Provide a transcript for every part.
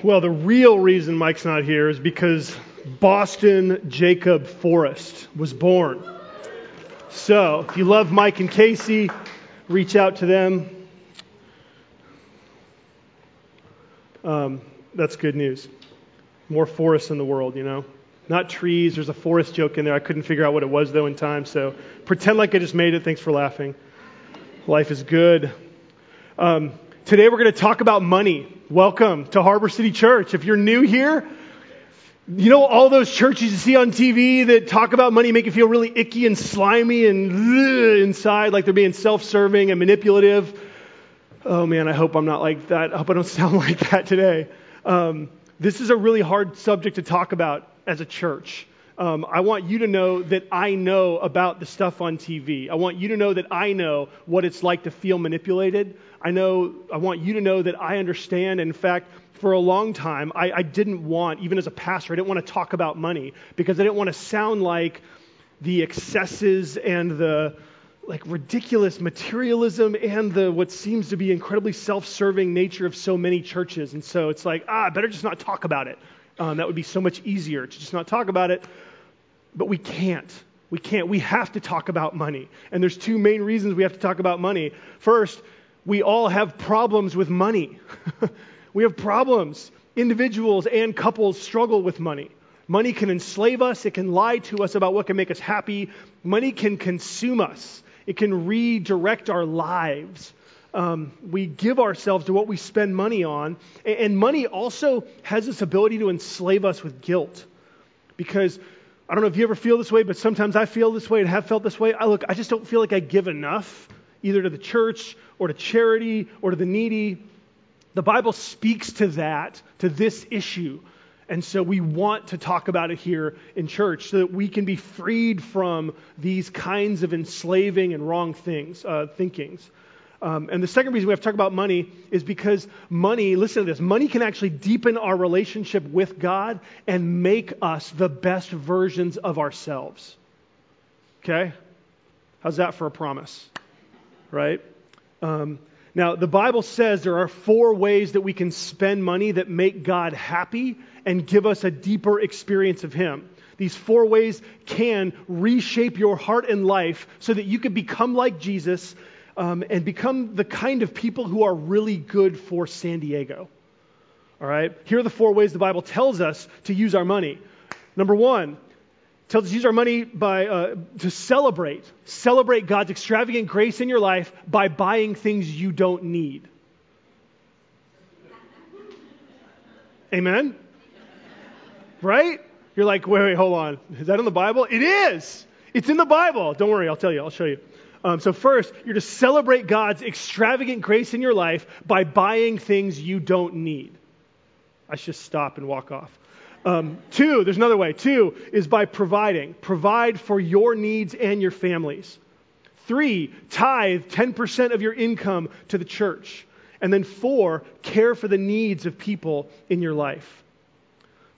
Well, the real reason Mike's not here is because Boston Jacob Forrest was born. So, if you love Mike and Casey, reach out to them. Um, that's good news. More forests in the world, you know. Not trees. There's a forest joke in there. I couldn't figure out what it was, though, in time. So pretend like I just made it. Thanks for laughing. Life is good. Um, today we're going to talk about money. Welcome to Harbor City Church. If you're new here, you know all those churches you see on TV that talk about money make you feel really icky and slimy and inside, like they're being self-serving and manipulative. Oh man, I hope I'm not like that. I hope I don't sound like that today. Um, this is a really hard subject to talk about as a church. Um, I want you to know that I know about the stuff on TV. I want you to know that I know what it's like to feel manipulated. I know, I want you to know that I understand. In fact, for a long time, I, I didn't want, even as a pastor, I didn't want to talk about money because I didn't want to sound like the excesses and the like ridiculous materialism and the what seems to be incredibly self-serving nature of so many churches. And so it's like, ah, better just not talk about it. Um, that would be so much easier to just not talk about it. But we can't. We can't. We have to talk about money. And there's two main reasons we have to talk about money. First, we all have problems with money. we have problems. Individuals and couples struggle with money. Money can enslave us, it can lie to us about what can make us happy. Money can consume us, it can redirect our lives. Um, we give ourselves to what we spend money on. And money also has this ability to enslave us with guilt. Because I don't know if you ever feel this way, but sometimes I feel this way and have felt this way. I look, I just don't feel like I give enough, either to the church or to charity or to the needy. The Bible speaks to that, to this issue. And so we want to talk about it here in church so that we can be freed from these kinds of enslaving and wrong things, uh, thinkings. Um, and the second reason we have to talk about money is because money, listen to this, money can actually deepen our relationship with God and make us the best versions of ourselves. Okay? How's that for a promise? Right? Um, now, the Bible says there are four ways that we can spend money that make God happy and give us a deeper experience of Him. These four ways can reshape your heart and life so that you can become like Jesus um, and become the kind of people who are really good for San Diego. All right? Here are the four ways the Bible tells us to use our money. Number one, tells us to use our money by uh, to celebrate, celebrate God's extravagant grace in your life by buying things you don't need. Amen. Right? You're like, wait, wait, hold on. Is that in the Bible? It is. It's in the Bible. Don't worry, I'll tell you. I'll show you. Um, so, first, you're to celebrate God's extravagant grace in your life by buying things you don't need. I should stop and walk off. Um, two, there's another way. Two is by providing. Provide for your needs and your families. Three, tithe 10% of your income to the church. And then four, care for the needs of people in your life.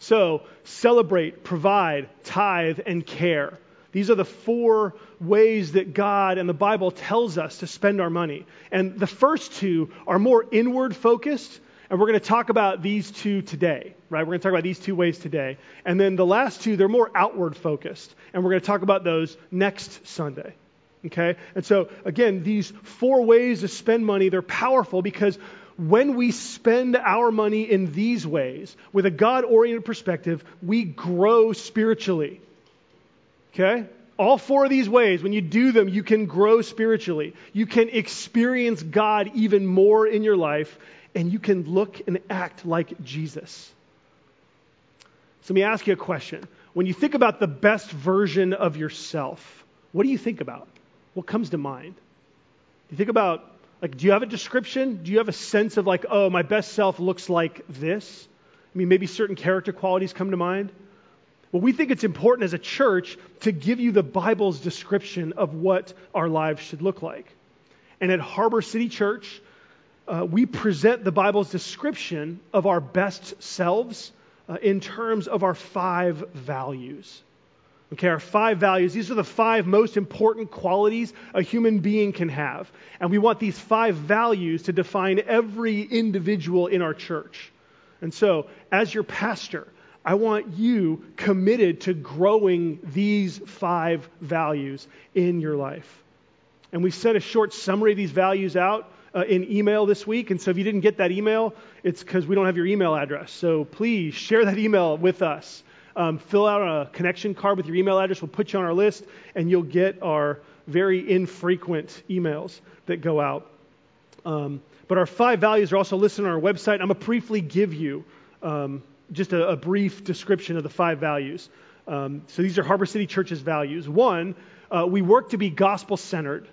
So, celebrate, provide, tithe, and care. These are the four ways that God and the Bible tells us to spend our money. And the first two are more inward focused, and we're going to talk about these two today, right? We're going to talk about these two ways today. And then the last two, they're more outward focused, and we're going to talk about those next Sunday. Okay? And so, again, these four ways to spend money, they're powerful because when we spend our money in these ways with a God oriented perspective, we grow spiritually. Okay? All four of these ways, when you do them, you can grow spiritually. You can experience God even more in your life, and you can look and act like Jesus. So let me ask you a question. When you think about the best version of yourself, what do you think about? What comes to mind? Do you think about, like, do you have a description? Do you have a sense of, like, oh, my best self looks like this? I mean, maybe certain character qualities come to mind. Well, we think it's important as a church to give you the Bible's description of what our lives should look like. And at Harbor City Church, uh, we present the Bible's description of our best selves uh, in terms of our five values. Okay, our five values, these are the five most important qualities a human being can have. And we want these five values to define every individual in our church. And so, as your pastor, I want you committed to growing these five values in your life. And we set a short summary of these values out uh, in email this week. And so if you didn't get that email, it's because we don't have your email address. So please share that email with us. Um, fill out a connection card with your email address. We'll put you on our list, and you'll get our very infrequent emails that go out. Um, but our five values are also listed on our website. I'm going to briefly give you um, just a, a, brief description of the five values. Um, so these are Harbor City Church's values. One, uh, we work to be gospel centered.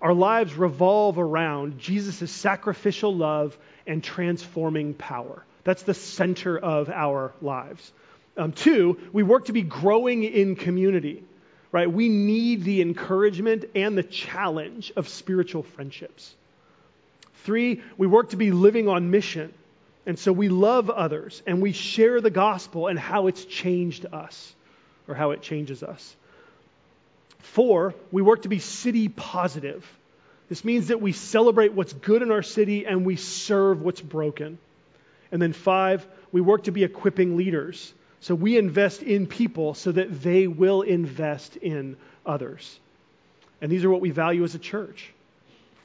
Our lives revolve around Jesus' sacrificial love and transforming power. That's the center of our lives. Um, two, we work to be growing in community, right? We need the encouragement and the challenge of spiritual friendships. Three, we work to be living on mission. And so we love others and we share the gospel and how it's changed us or how it changes us. Four, we work to be city positive. This means that we celebrate what's good in our city and we serve what's broken. And then five, we work to be equipping leaders. So we invest in people so that they will invest in others. And these are what we value as a church.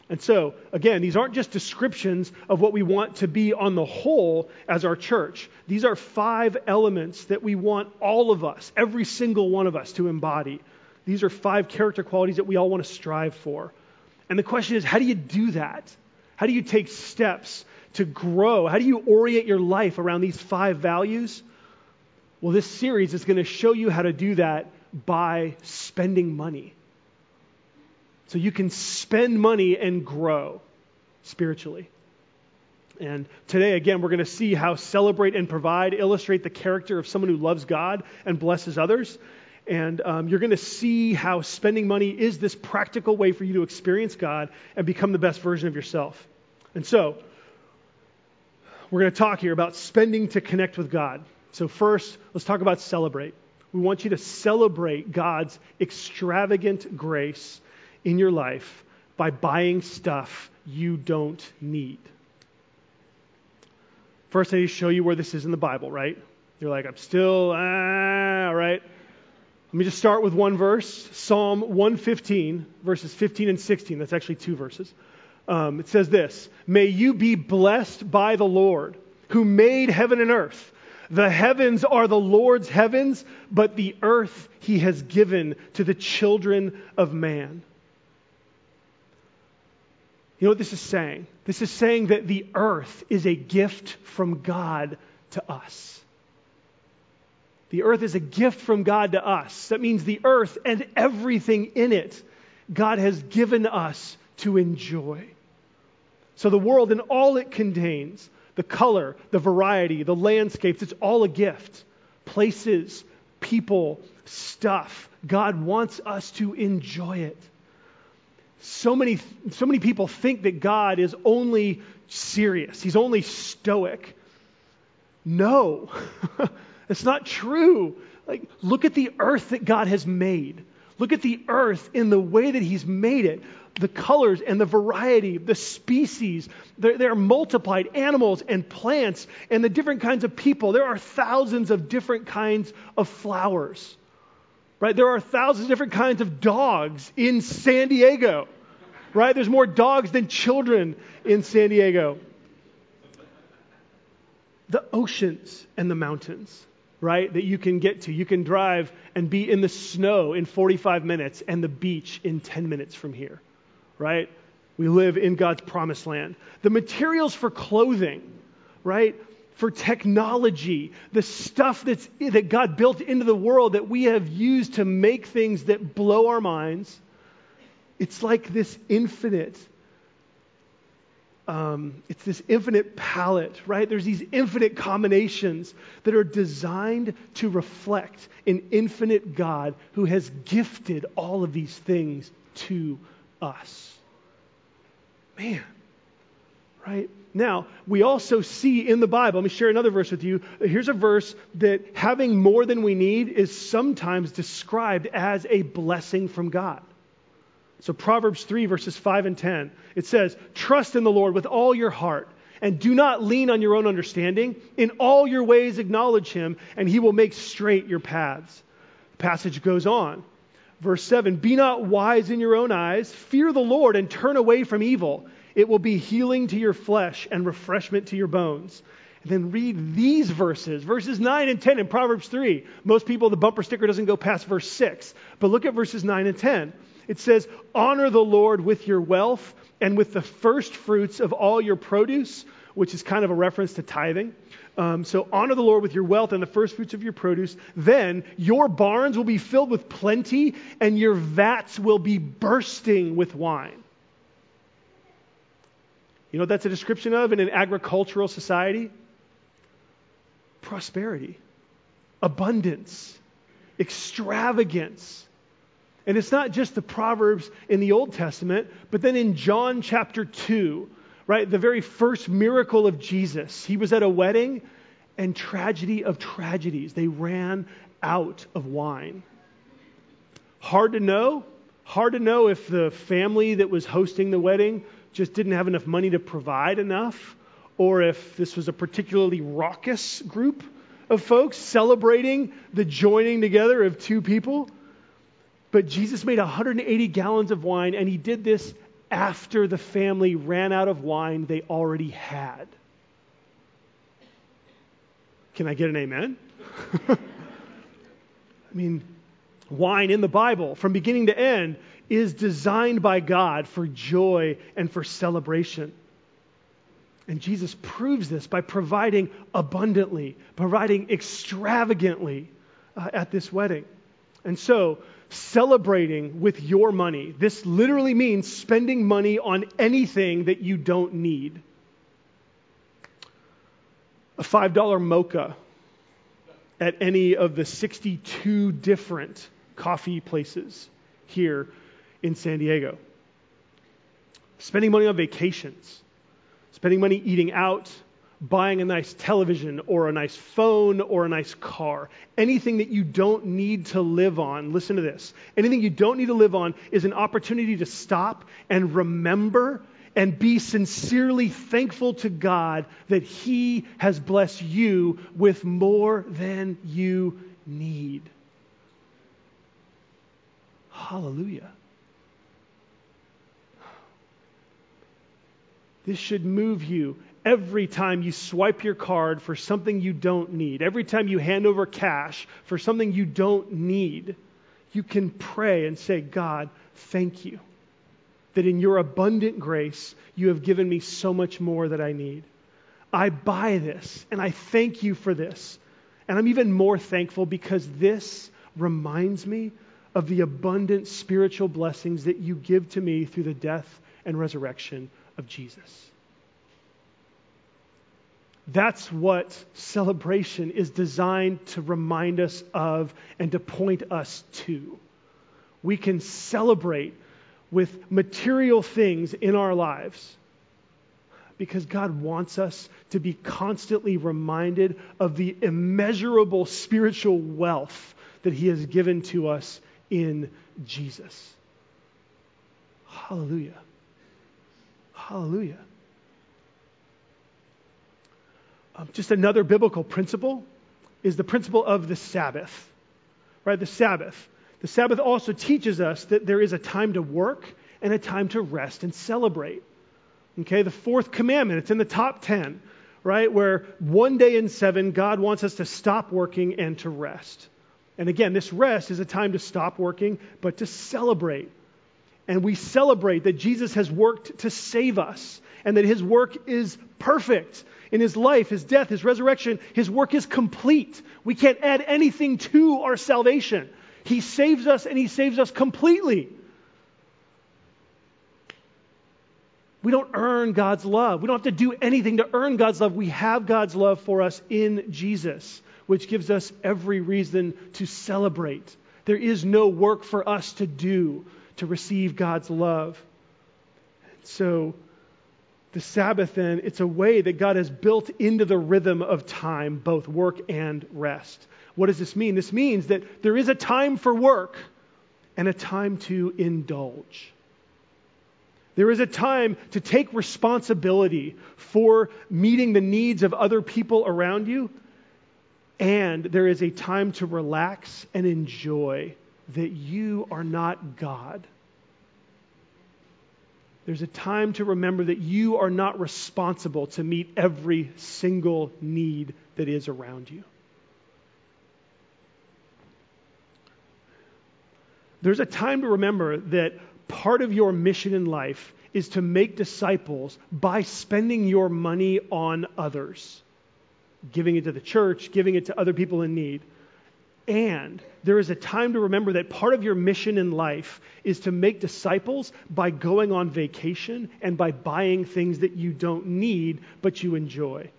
And so, again, these aren't just descriptions of what we want to be on the whole as our church. These are five elements that we want all of us, every single one of us, to embody. These are five character qualities that we all want to strive for. And the question is, how do you do that? How do you take steps to grow? How do you orient your life around these five values? Well, this series is going to show you how to do that by spending money. So you can spend money and grow spiritually. And today, again, we're going to see how celebrate and provide illustrate the character of someone who loves God and blesses others. And um, you're going to see how spending money is this practical way for you to experience God and become the best version of yourself. And so, we're going to talk here about spending to connect with God. So, first, let's talk about celebrate. We want you to celebrate God's extravagant grace in your life by buying stuff you don't need. First, I need to show you where this is in the Bible, right? You're like, I'm still, ah, right? Let me just start with one verse Psalm 115, verses 15 and 16. That's actually two verses. Um, it says this May you be blessed by the Lord, who made heaven and earth. The heavens are the Lord's heavens, but the earth he has given to the children of man. You know what this is saying? This is saying that the earth is a gift from God to us. The earth is a gift from God to us. That means the earth and everything in it, God has given us to enjoy. So the world and all it contains, the color, the variety, the landscapes, it's all a gift. Places, people, stuff. God wants us to enjoy it. So many, so many people think that God is only serious, He's only stoic. No. It's not true. Like, look at the earth that God has made. Look at the earth in the way that He's made it. The colors and the variety, the species, they're, they're, multiplied animals and plants and the different kinds of people. There are thousands of different kinds of flowers, right? There are thousands of different kinds of dogs in San Diego, right? There's more dogs than children in San Diego. The oceans and the mountains right, that you can get to. You can drive and be in the snow in 45 minutes and the beach in 10 minutes from here, right? We live in God's promised land. The materials for clothing, right? For technology, the stuff that's, that God built into the world that we have used to make things that blow our minds. It's like this infinite um, it's this infinite palette, right? There's these infinite combinations that are designed to reflect an infinite God who has gifted all of these things to us. Man, right? Now, we also see in the Bible, let me share another verse with you. Here's a verse that having more than we need is sometimes described as a blessing from God. So, Proverbs 3, verses 5 and 10, it says, Trust in the Lord with all your heart And do not lean on your own understanding. In all your ways, acknowledge him, and he will make straight your paths. The passage goes on. Verse 7 Be not wise in your own eyes. Fear the Lord and turn away from evil. It will be healing to your flesh and refreshment to your bones. And then read these verses, verses 9 and 10 in Proverbs 3. Most people, the bumper sticker doesn't go past verse 6. But look at verses 9 and 10. It says, Honor the Lord with your wealth and with the first fruits of all your produce, which is kind of a reference to tithing. Um, so honor the Lord with your wealth and the first fruits of your produce. Then your barns will be filled with plenty, and your vats will be bursting with wine. You know what that's a description of in an agricultural society? Prosperity, abundance, extravagance. And it's not just the Proverbs in the Old Testament, but then in John chapter 2, right, the very first miracle of Jesus, he was at a wedding and tragedy of tragedies. They ran out of wine. Hard to know. Hard to know if the family that was hosting the wedding just didn't have enough money to provide enough, or if this was a particularly raucous group of folks celebrating the joining together of two people. But Jesus made 180 gallons of wine, and he did this after the family ran out of wine they already had. Can I get an amen? I mean, wine in the Bible, from beginning to end, is designed by God for joy and for celebration. And Jesus proves this by providing abundantly, providing extravagantly uh, at this wedding. And so, celebrating with your money. This literally means spending money on anything that you don't need. A $5 mocha at any of the 62 different coffee places here in San Diego. Spending money on vacations, spending money eating out, buying a nice television or a nice phone or a nice car. Anything that you don't need to live on, listen to this. Anything you don't need to live on is an opportunity to stop and remember and be sincerely thankful to God that He has blessed you with more than you need. Hallelujah. This should move you every time you swipe your card for something you don't need, every time you hand over cash for something you don't need, you can pray and say, God, thank you that in your abundant grace you have given me so much more that I need. I buy this and I thank you for this. And I'm even more thankful because this reminds me of the abundant spiritual blessings that you give to me through the death and resurrection of Jesus. That's what celebration is designed to remind us of and to point us to. We can celebrate with material things in our lives because God wants us to be constantly reminded of the immeasurable spiritual wealth that He has given to us in Jesus. Hallelujah. Hallelujah. Um, just another biblical principle is the principle of the Sabbath. Right? The Sabbath. The Sabbath also teaches us that there is a time to work and a time to rest and celebrate. Okay, the fourth commandment, it's in the top 10, right? Where one day in seven, God wants us to stop working and to rest. And again, this rest is a time to stop working, but to celebrate. And we celebrate that Jesus has worked to save us and that his work is perfect in his life, his death, his resurrection. His work is complete. We can't add anything to our salvation. He saves us and he saves us completely. We don't earn God's love. We don't have to do anything to earn God's love. We have God's love for us in Jesus, which gives us every reason to celebrate. There is no work for us to do to receive God's love. So, the Sabbath, then, it's a way that God has built into the rhythm of time, both work and rest. What does this mean? This means that there is a time for work and a time to indulge. There is a time to take responsibility for meeting the needs of other people around you. And there is a time to relax and enjoy that you are not God. There's a time to remember that you are not responsible to meet every single need that is around you. There's a time to remember that part of your mission in life is to make disciples by spending your money on others, giving it to the church, giving it to other people in need. And there is a time to remember that part of your mission in life is to make disciples by going on vacation and by buying things that you don't need but you enjoy.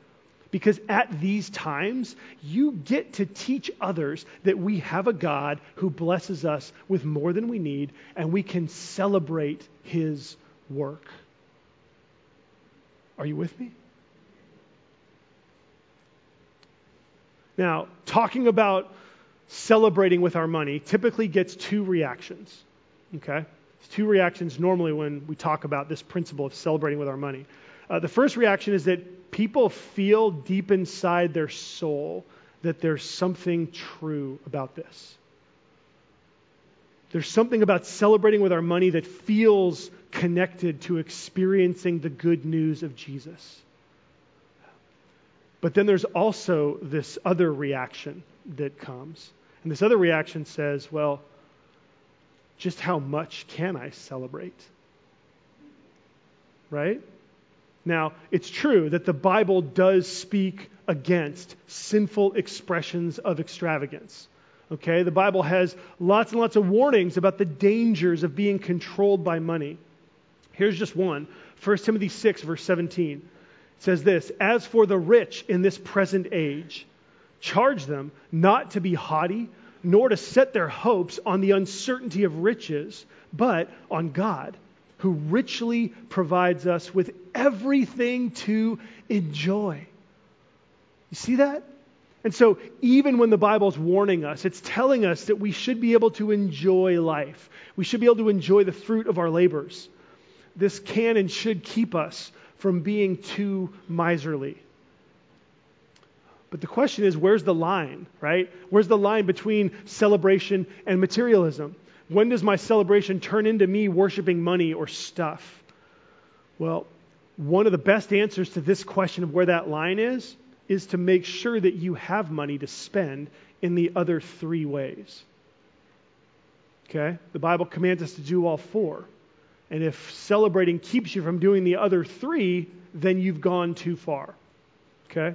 Because at these times, you get to teach others that we have a God who blesses us with more than we need, and we can celebrate his work. Are you with me? Now, talking about celebrating with our money typically gets two reactions. Okay? two reactions normally when we talk about this principle of celebrating with our money. Uh, the first reaction is that people feel deep inside their soul that there's something true about this. There's something about celebrating with our money that feels connected to experiencing the good news of Jesus. But then there's also this other reaction that comes. And this other reaction says, well, just how much can I celebrate? Right? Now, it's true that the Bible does speak against sinful expressions of extravagance. Okay? The Bible has lots and lots of warnings about the dangers of being controlled by money. Here's just one 1 Timothy 6, verse 17. It says this As for the rich in this present age, charge them not to be haughty, nor to set their hopes on the uncertainty of riches, but on God who richly provides us with everything to enjoy. You see that? And so, even when the Bible's warning us, it's telling us that we should be able to enjoy life. We should be able to enjoy the fruit of our labors. This can and should keep us from being too miserly. But the question is, where's the line, right? Where's the line between celebration and materialism? When does my celebration turn into me worshiping money or stuff? Well, one of the best answers to this question of where that line is is to make sure that you have money to spend in the other three ways. Okay? The Bible commands us to do all four. And if celebrating keeps you from doing the other three, then you've gone too far. Okay?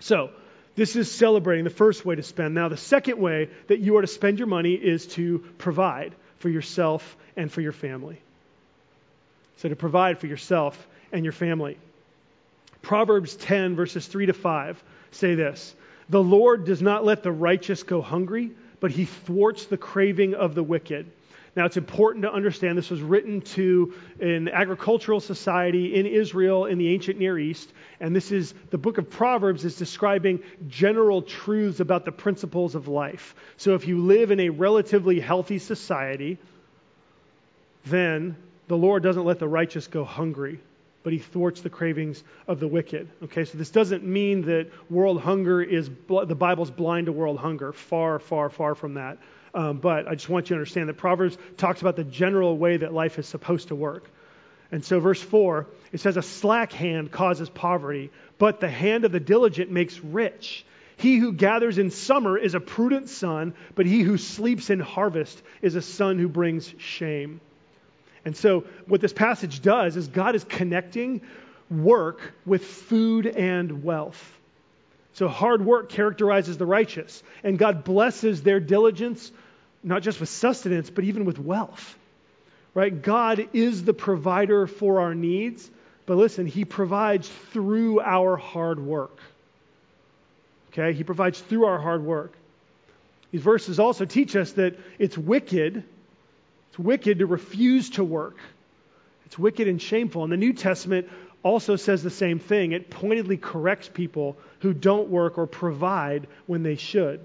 So, this is celebrating, the first way to spend. Now, the second way that you are to spend your money is to provide for yourself and for your family. So, to provide for yourself and your family. Proverbs 10, verses 3 to 5 say this The Lord does not let the righteous go hungry, but he thwarts the craving of the wicked. Now, it's important to understand this was written to an agricultural society in Israel in the ancient Near East, and this is the book of Proverbs is describing general truths about the principles of life. So, if you live in a relatively healthy society, then the Lord doesn't let the righteous go hungry, but he thwarts the cravings of the wicked. Okay, so this doesn't mean that world hunger is, the Bible's blind to world hunger. Far, far, far from that. Um, but I just want you to understand that Proverbs talks about the general way that life is supposed to work. And so, verse 4, it says, A slack hand causes poverty, but the hand of the diligent makes rich. He who gathers in summer is a prudent son, but he who sleeps in harvest is a son who brings shame. And so, what this passage does is God is connecting work with food and wealth. So, hard work characterizes the righteous, and God blesses their diligence not just with sustenance, but even with wealth. Right? God is the provider for our needs, but listen, He provides through our hard work. Okay? He provides through our hard work. These verses also teach us that it's wicked, it's wicked to refuse to work. It's wicked and shameful. And the New Testament also says the same thing. It pointedly corrects people who don't work or provide when they should.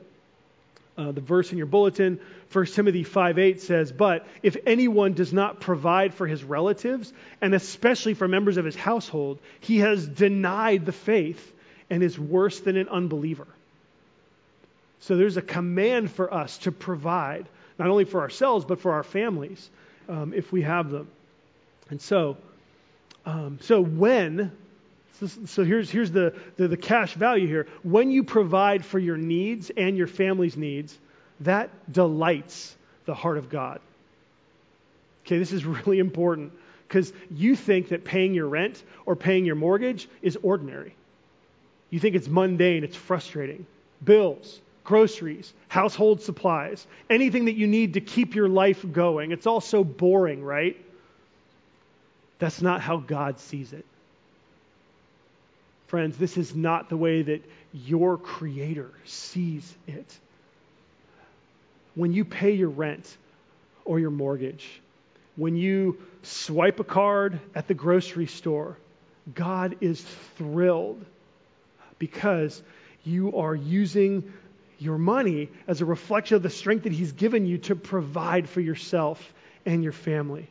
Uh, the verse in your bulletin, 1 Timothy 5:8 says, "But if anyone does not provide for his relatives, and especially for members of his household, he has denied the faith and is worse than an unbeliever." So there's a command for us to provide, not only for ourselves, but for our families, um, if we have them. And so, um, so when, so, so here's, here's the, the, the cash value here. When you provide for your needs and your family's needs, that delights the heart of God. Okay, this is really important because you think that paying your rent or paying your mortgage is ordinary. You think it's mundane, it's frustrating. Bills, groceries, household supplies, anything that you need to keep your life going. It's all so boring, right? That's not how God sees it. Friends, this is not the way that your Creator sees it. When you pay your rent or your mortgage, when you swipe a card at the grocery store, God is thrilled because you are using your money as a reflection of the strength that He's given you to provide for yourself and your family.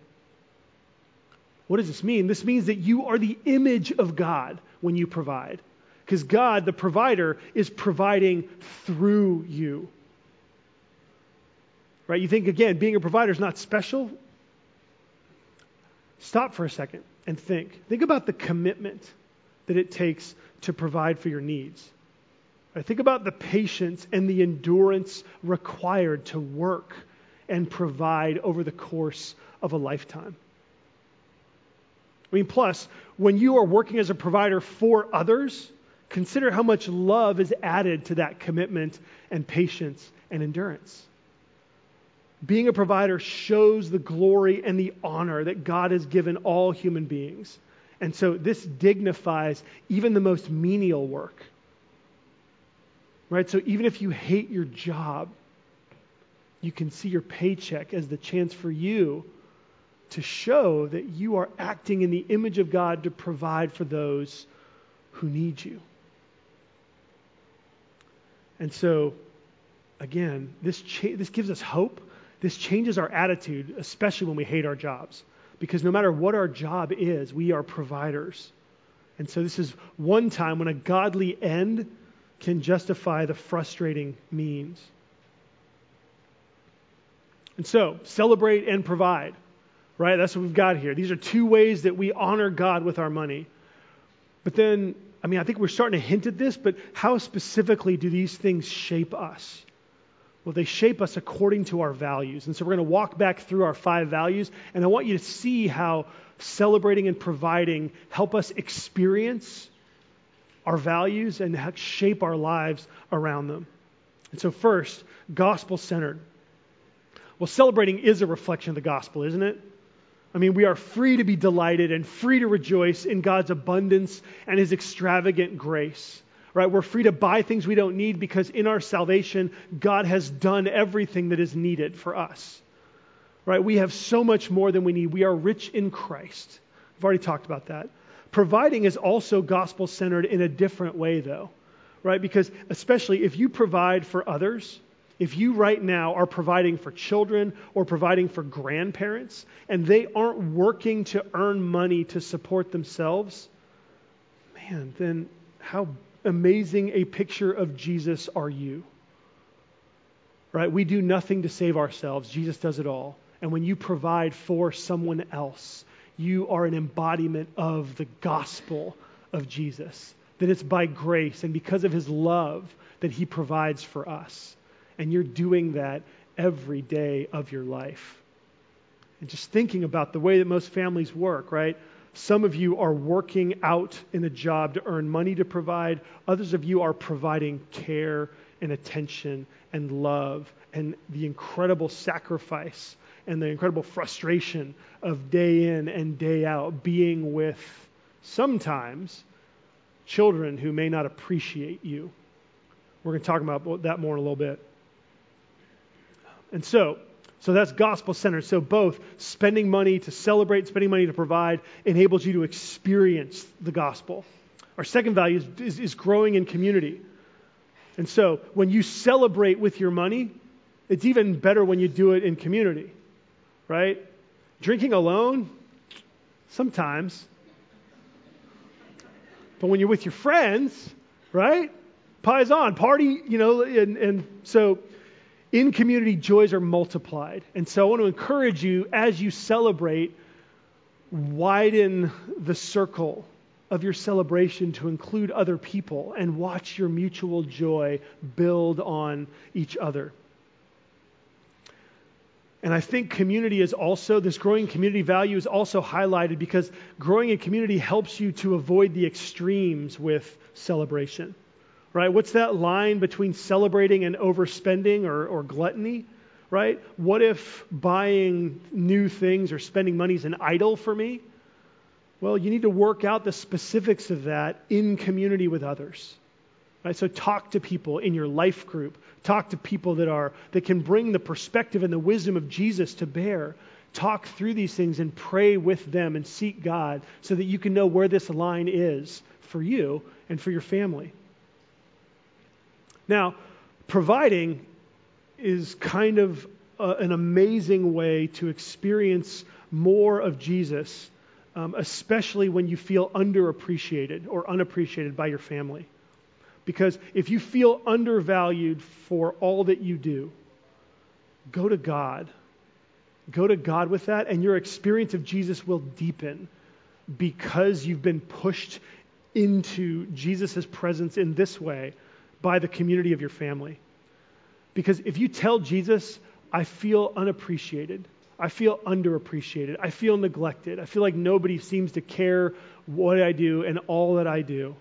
What does this mean? This means that you are the image of God when you provide. Because God, the provider, is providing through you. Right? You think, again, being a provider is not special? Stop for a second and think. Think about the commitment that it takes to provide for your needs. Right? Think about the patience and the endurance required to work and provide over the course of a lifetime. I mean, plus, when you are working as a provider for others, consider how much love is added to that commitment and patience and endurance. Being a provider shows the glory and the honor that God has given all human beings. And so this dignifies even the most menial work. Right? So even if you hate your job, you can see your paycheck as the chance for you to show that you are acting in the image of God to provide for those who need you. And so, again, this, cha- this gives us hope. This changes our attitude, especially when we hate our jobs. Because no matter what our job is, we are providers. And so, this is one time when a godly end can justify the frustrating means. And so, celebrate and provide right? That's what we've got here. These are two ways that we honor God with our money. But then, I mean, I think we're starting to hint at this, but how specifically do these things shape us? Well, they shape us according to our values. And so we're going to walk back through our five values, and I want you to see how celebrating and providing help us experience our values and shape our lives around them. And so, first, gospel centered. Well, celebrating is a reflection of the gospel, isn't it? I mean, we are free to be delighted and free to rejoice in God's abundance and His extravagant grace. Right? We're free to buy things we don't need because in our salvation, God has done everything that is needed for us. Right? We have so much more than we need. We are rich in Christ. I've already talked about that. Providing is also gospel centered in a different way, though. Right? Because especially if you provide for others, if you right now are providing for children or providing for grandparents and they aren't working to earn money to support themselves, man, then how amazing a picture of Jesus are you? Right? We do nothing to save ourselves, Jesus does it all. And when you provide for someone else, you are an embodiment of the gospel of Jesus. That it's by grace and because of his love that he provides for us. And you're doing that every day of your life. And just thinking about the way that most families work, right? Some of you are working out in a job to earn money to provide. Others of you are providing care and attention and love and the incredible sacrifice and the incredible frustration of day in and day out being with sometimes children who may not appreciate you. We're going to talk about that more in a little bit. And so, so that's gospel centered. So both spending money to celebrate, spending money to provide enables you to experience the gospel. Our second value is, is, is growing in community. And so when you celebrate with your money, it's even better when you do it in community, right? Drinking alone, sometimes. But when you're with your friends, right? Pies on, party, you know, and, and so in community, joys are multiplied. And so I want to encourage you as you celebrate, widen the circle of your celebration to include other people and watch your mutual joy build on each other. And I think community is also, this growing community value is also highlighted because growing a community helps you to avoid the extremes with celebration. Right? What's that line between celebrating and overspending or, or gluttony? Right? What if buying new things or spending money is an idol for me? Well, you need to work out the specifics of that in community with others. Right? So talk to people in your life group. Talk to people that are that can bring the perspective and the wisdom of Jesus to bear. Talk through these things and pray with them and seek God so that you can know where this line is for you and for your family. Now, providing is kind of a, an amazing way to experience more of Jesus, um, especially when you feel underappreciated or unappreciated by your family. Because if you feel undervalued for all that you do, go to God. Go to God with that, and your experience of Jesus will deepen because you've been pushed into Jesus' presence in this way by the community of your family. Because if you tell Jesus, I feel unappreciated, I feel underappreciated, I feel neglected, I feel like nobody seems to care what I do and all that I do.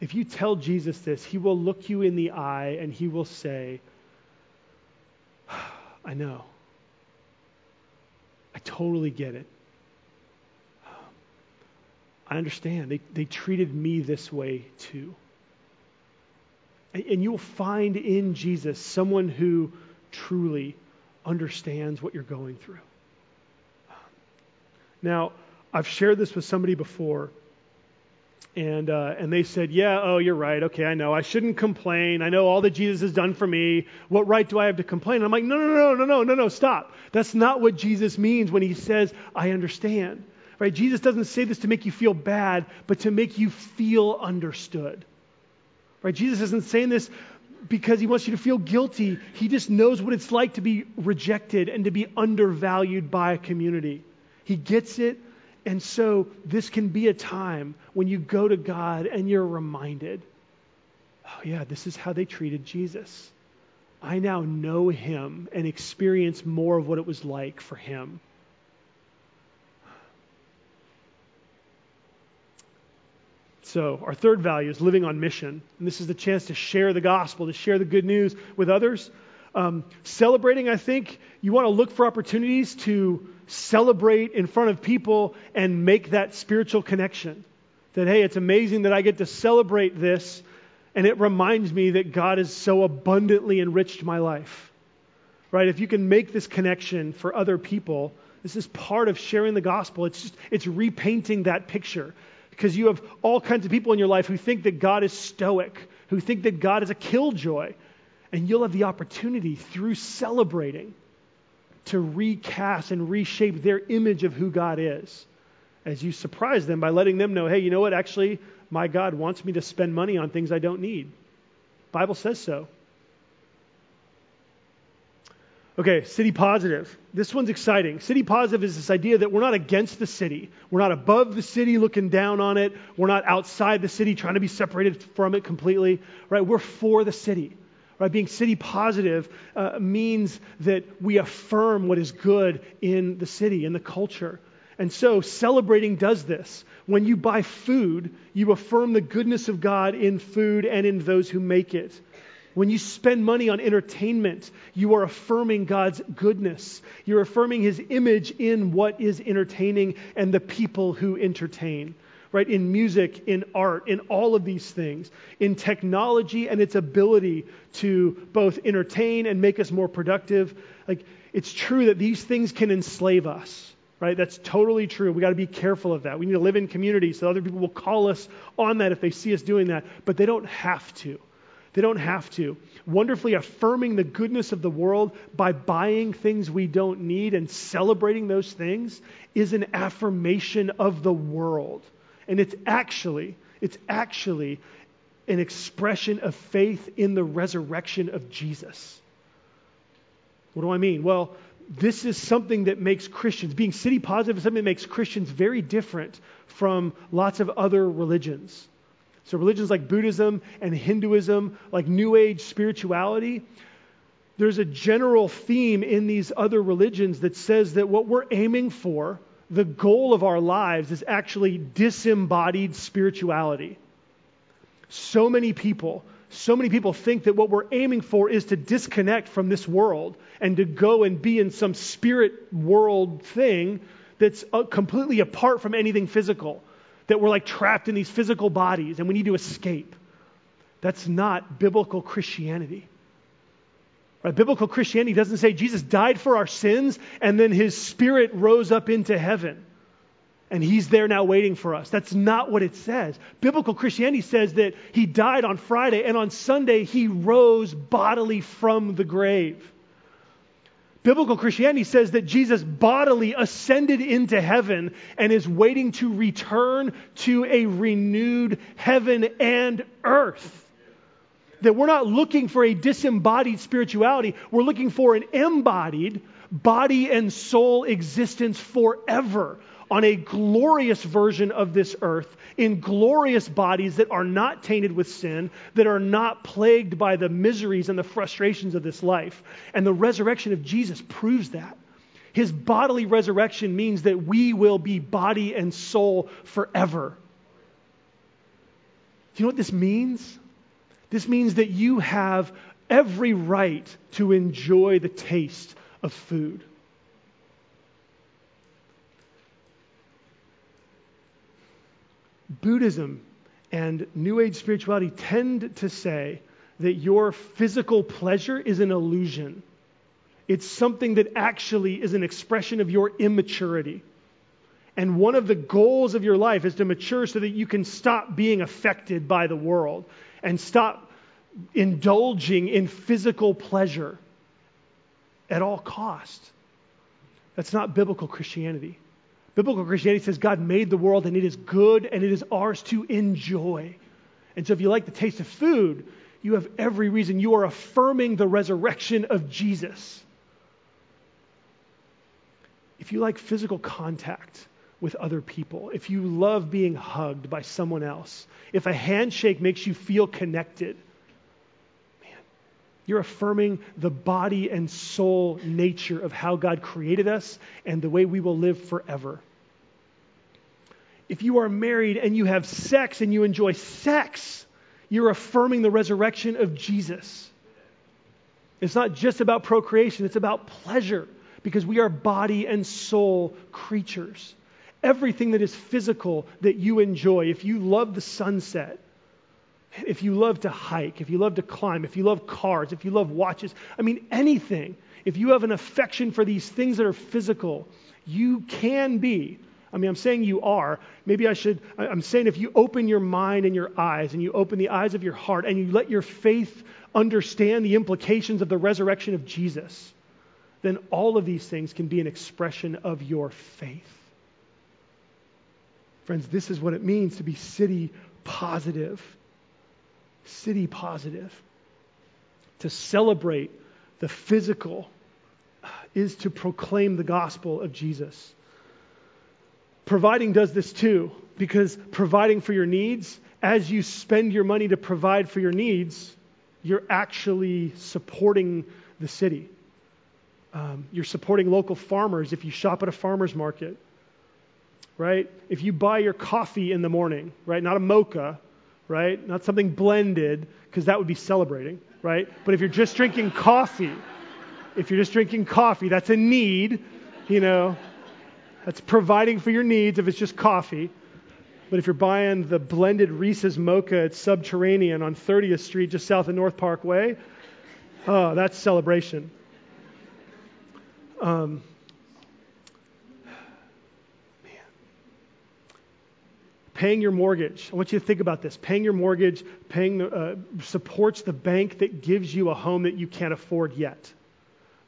If you tell Jesus this, he will look you in the eye and he will say, I know. I totally get it. I understand. They, they treated me this way too. And you'll find in Jesus someone who truly understands what you're going through. Now, I've shared this with somebody before, and uh, and they said, "Yeah, oh, you're right. Okay, I know. I shouldn't complain. I know all that Jesus has done for me. What right do I have to complain?" I'm like, "No, no, no, no, no, no, no. Stop. That's not what Jesus means when he says, "I understand." Right? Jesus doesn't say this to make you feel bad, but to make you feel understood. Right? Jesus isn't saying this because he wants you to feel guilty. He just knows what it's like to be rejected and to be undervalued by a community. He gets it. And so this can be a time when you go to God and you're reminded, oh, yeah, this is how they treated Jesus. I now know him and experience more of what it was like for him. So, our third value is living on mission. And this is the chance to share the gospel, to share the good news with others. Um, celebrating, I think, you want to look for opportunities to celebrate in front of people and make that spiritual connection. That, hey, it's amazing that I get to celebrate this, and it reminds me that God has so abundantly enriched my life. Right? If you can make this connection for other people, this is part of sharing the gospel. It's just, it's repainting that picture because you have all kinds of people in your life who think that God is stoic, who think that God is a killjoy. And you'll have the opportunity through celebrating to recast and reshape their image of who God is as you surprise them by letting them know, hey, you know what? Actually, my God wants me to spend money on things I don't need. Bible says so. Okay, city positive. This one's exciting. City positive is this idea that we're not against the city. We're not above the city looking down on it. We're not outside the city trying to be separated from it completely. Right? We're for the city. Right? Being city positive uh, means that we affirm what is good in the city, in the culture. And so celebrating does this. When you buy food, you affirm the goodness of God in food and in those who make it. When you spend money on entertainment, you are affirming God's goodness. You're affirming his image in what is entertaining and the people who entertain. Right? In music, in art, in all of these things, in technology and its ability to both entertain and make us more productive. Like, it's true that these things can enslave us right? That's totally true. We got to be careful of that. We need to live in community so other people will call us on that if they see us doing that, but they don't have to. They don't have to. Wonderfully affirming the goodness of the world by buying things we don't need and celebrating those things is an affirmation of the world. And it's actually, it's actually an expression of faith in the resurrection of Jesus. What do I mean? Well, this is something that makes Christians, being city positive is something that makes Christians very different from lots of other religions. So, religions like Buddhism and Hinduism, like New Age spirituality, there's a general theme in these other religions that says that what we're aiming for, the goal of our lives, is actually disembodied spirituality. So many people, so many people think that what we're aiming for is to disconnect from this world and to go and be in some spirit world thing that's uh, completely apart from anything physical that we're like trapped in these physical bodies and we need to escape. That's not biblical Christianity. Right? Biblical Christianity doesn't say Jesus died for our sins and then his spirit rose up into heaven and he's there now waiting for us. That's not what it says. Biblical Christianity says that he died on Friday and on Sunday he rose bodily from the grave. Biblical Christianity says that Jesus bodily ascended into heaven and is waiting to return to a renewed heaven and earth. That we're not looking for a disembodied spirituality, we're looking for an embodied body and soul existence forever on a glorious version of this earth in glorious bodies that are not tainted with sin, that are not plagued by the miseries and the frustrations of this life. And the resurrection of Jesus proves that. His bodily resurrection means that we will be body and soul forever. Do you know what this means? This means that you have every right to enjoy the taste of food. Buddhism and New Age spirituality tend to say that your physical pleasure is an illusion. It's something that actually is an expression of your immaturity. And one of the goals of your life is to mature so that you can stop being affected by the world and stop indulging in physical pleasure at all cost. That's not biblical Christianity. Biblical Christianity says God made the world and it is good and it is ours to enjoy. And so if you like the taste of food, you have every reason. You are affirming the resurrection of Jesus. If you like physical contact with other people, if you love being hugged by someone else, if a handshake makes you feel connected, man, you're affirming the body and soul nature of how God created us and the way we will live forever if you are married and you have sex and you enjoy sex, you're affirming the resurrection of Jesus. It's not just about procreation, it's about pleasure because we are body and soul creatures. Everything that is physical that you enjoy, if you love the sunset, if you love to hike, if you love to climb, if you love cars, if you love watches, I mean, anything, if you have an affection for these things that are physical, you can be I mean, I'm saying you are. Maybe I should, I'm saying if you open your mind and your eyes and you open the eyes of your heart and you let your faith understand the implications of the resurrection of Jesus, then all of these things can be an expression of your faith. Friends, this is what it means to be city positive. City positive. To celebrate the physical is to proclaim the gospel of Jesus. Providing does this too, because providing for your needs, as you spend your money to provide for your needs, you're actually supporting the city. Um, you're supporting local farmers if you shop at a farmer's market, right? If you buy your coffee in the morning, right? Not a mocha, right? Not something blended, because that would be celebrating, right? But if you're just drinking coffee, if you're just drinking coffee, that's a need, you know. That's providing for your needs if it's just coffee. But if you're buying the blended Reese's Mocha at Subterranean on 30th Street, just south of North Parkway, oh, that's celebration. Um, man. paying your mortgage. I want you to think about this. Paying your mortgage, paying the, uh, supports the bank that gives you a home that you can't afford yet.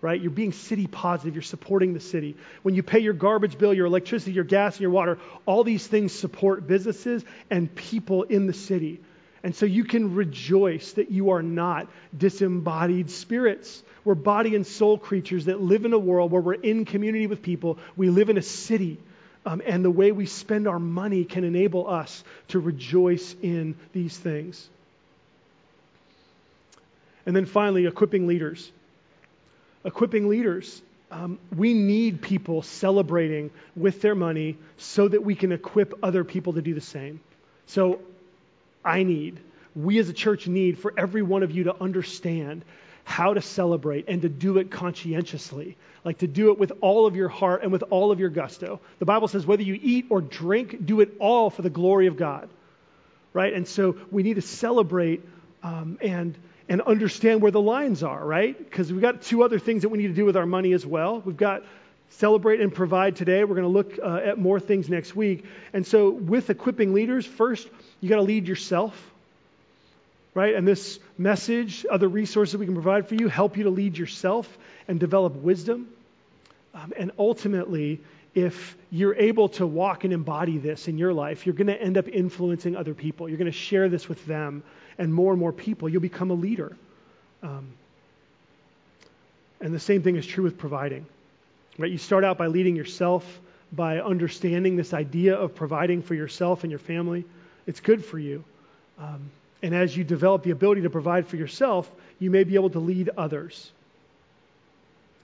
Right? You're being city positive. You're supporting the city. When you pay your garbage bill, your electricity, your gas, and your water, all these things support businesses and people in the city. And so you can rejoice that you are not disembodied spirits. We're body and soul creatures that live in a world where we're in community with people. We live in a city. Um, and the way we spend our money can enable us to rejoice in these things. And then finally, equipping leaders. Equipping leaders. Um, we need people celebrating with their money so that we can equip other people to do the same. So I need, we as a church need for every one of you to understand how to celebrate and to do it conscientiously, like to do it with all of your heart and with all of your gusto. The Bible says, whether you eat or drink, do it all for the glory of God, right? And so we need to celebrate um, and and understand where the lines are, right? Because we've got two other things that we need to do with our money as well. We've got celebrate and provide today. We're going to look uh, at more things next week. And so, with equipping leaders, first, you got to lead yourself right? And this message, other resources we can provide for you, help you to lead yourself and develop wisdom. Um, and ultimately, if you're able to walk and embody this in your life, you're going to end up influencing other people. You're going to share this with them and more and more people. You'll become a leader. Um, and the same thing is true with providing. Right? You start out by leading yourself, by understanding this idea of providing for yourself and your family. It's good for you. Um, and as you develop the ability to provide for yourself, you may be able to lead others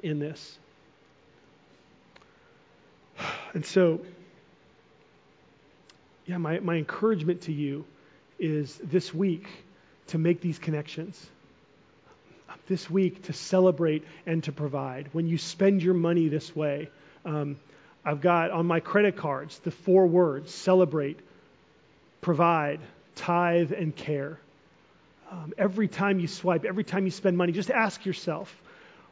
in this. And so, yeah, my, my encouragement to you is this week to make these connections. This week to celebrate and to provide. When you spend your money this way, um, I've got on my credit cards the four words celebrate, provide, tithe, and care. Um, every time you swipe, every time you spend money, just ask yourself,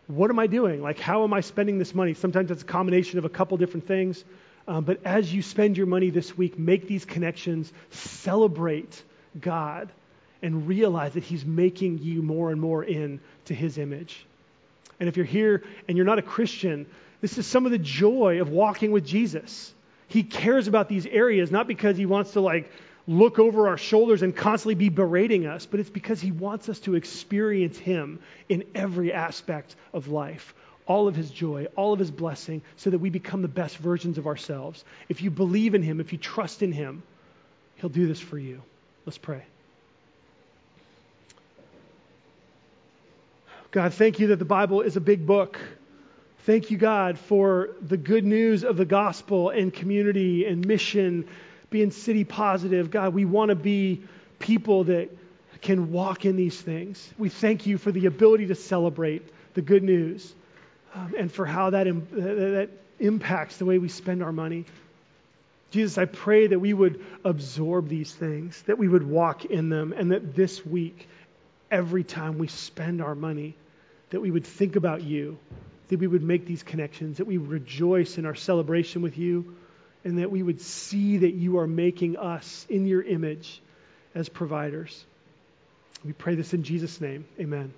what am I doing? Like, how am I spending this money? Sometimes it's a combination of a couple different things. Um, but as you spend your money this week, make these connections, celebrate God, and realize that He's making you more and more in to His image. And if you're here and you're not a Christian, this is some of the joy of walking with Jesus. He cares about these areas, not because He wants to like look over our shoulders and constantly be berating us, but it's because He wants us to experience Him in every aspect of life. All of his joy, all of his blessing, so that we become the best versions of ourselves. If you believe in him, if you trust in him, he'll do this for you. Let's pray. God, thank you that the Bible is a big book. Thank you, God, for the good news of the gospel and community and mission being city positive. God, we want to be people that can walk in these things. We thank you for the ability to celebrate the good news um, and for how that, Im- that impacts the way we spend our money. Jesus, I pray that we would absorb these things, that we would walk in them, and that this week, every time we spend our money, that we would think about you, that we would make these connections, that we would rejoice in our celebration with you and that we would see that you are making us in your image as providers. We pray this in Jesus' name. Amen.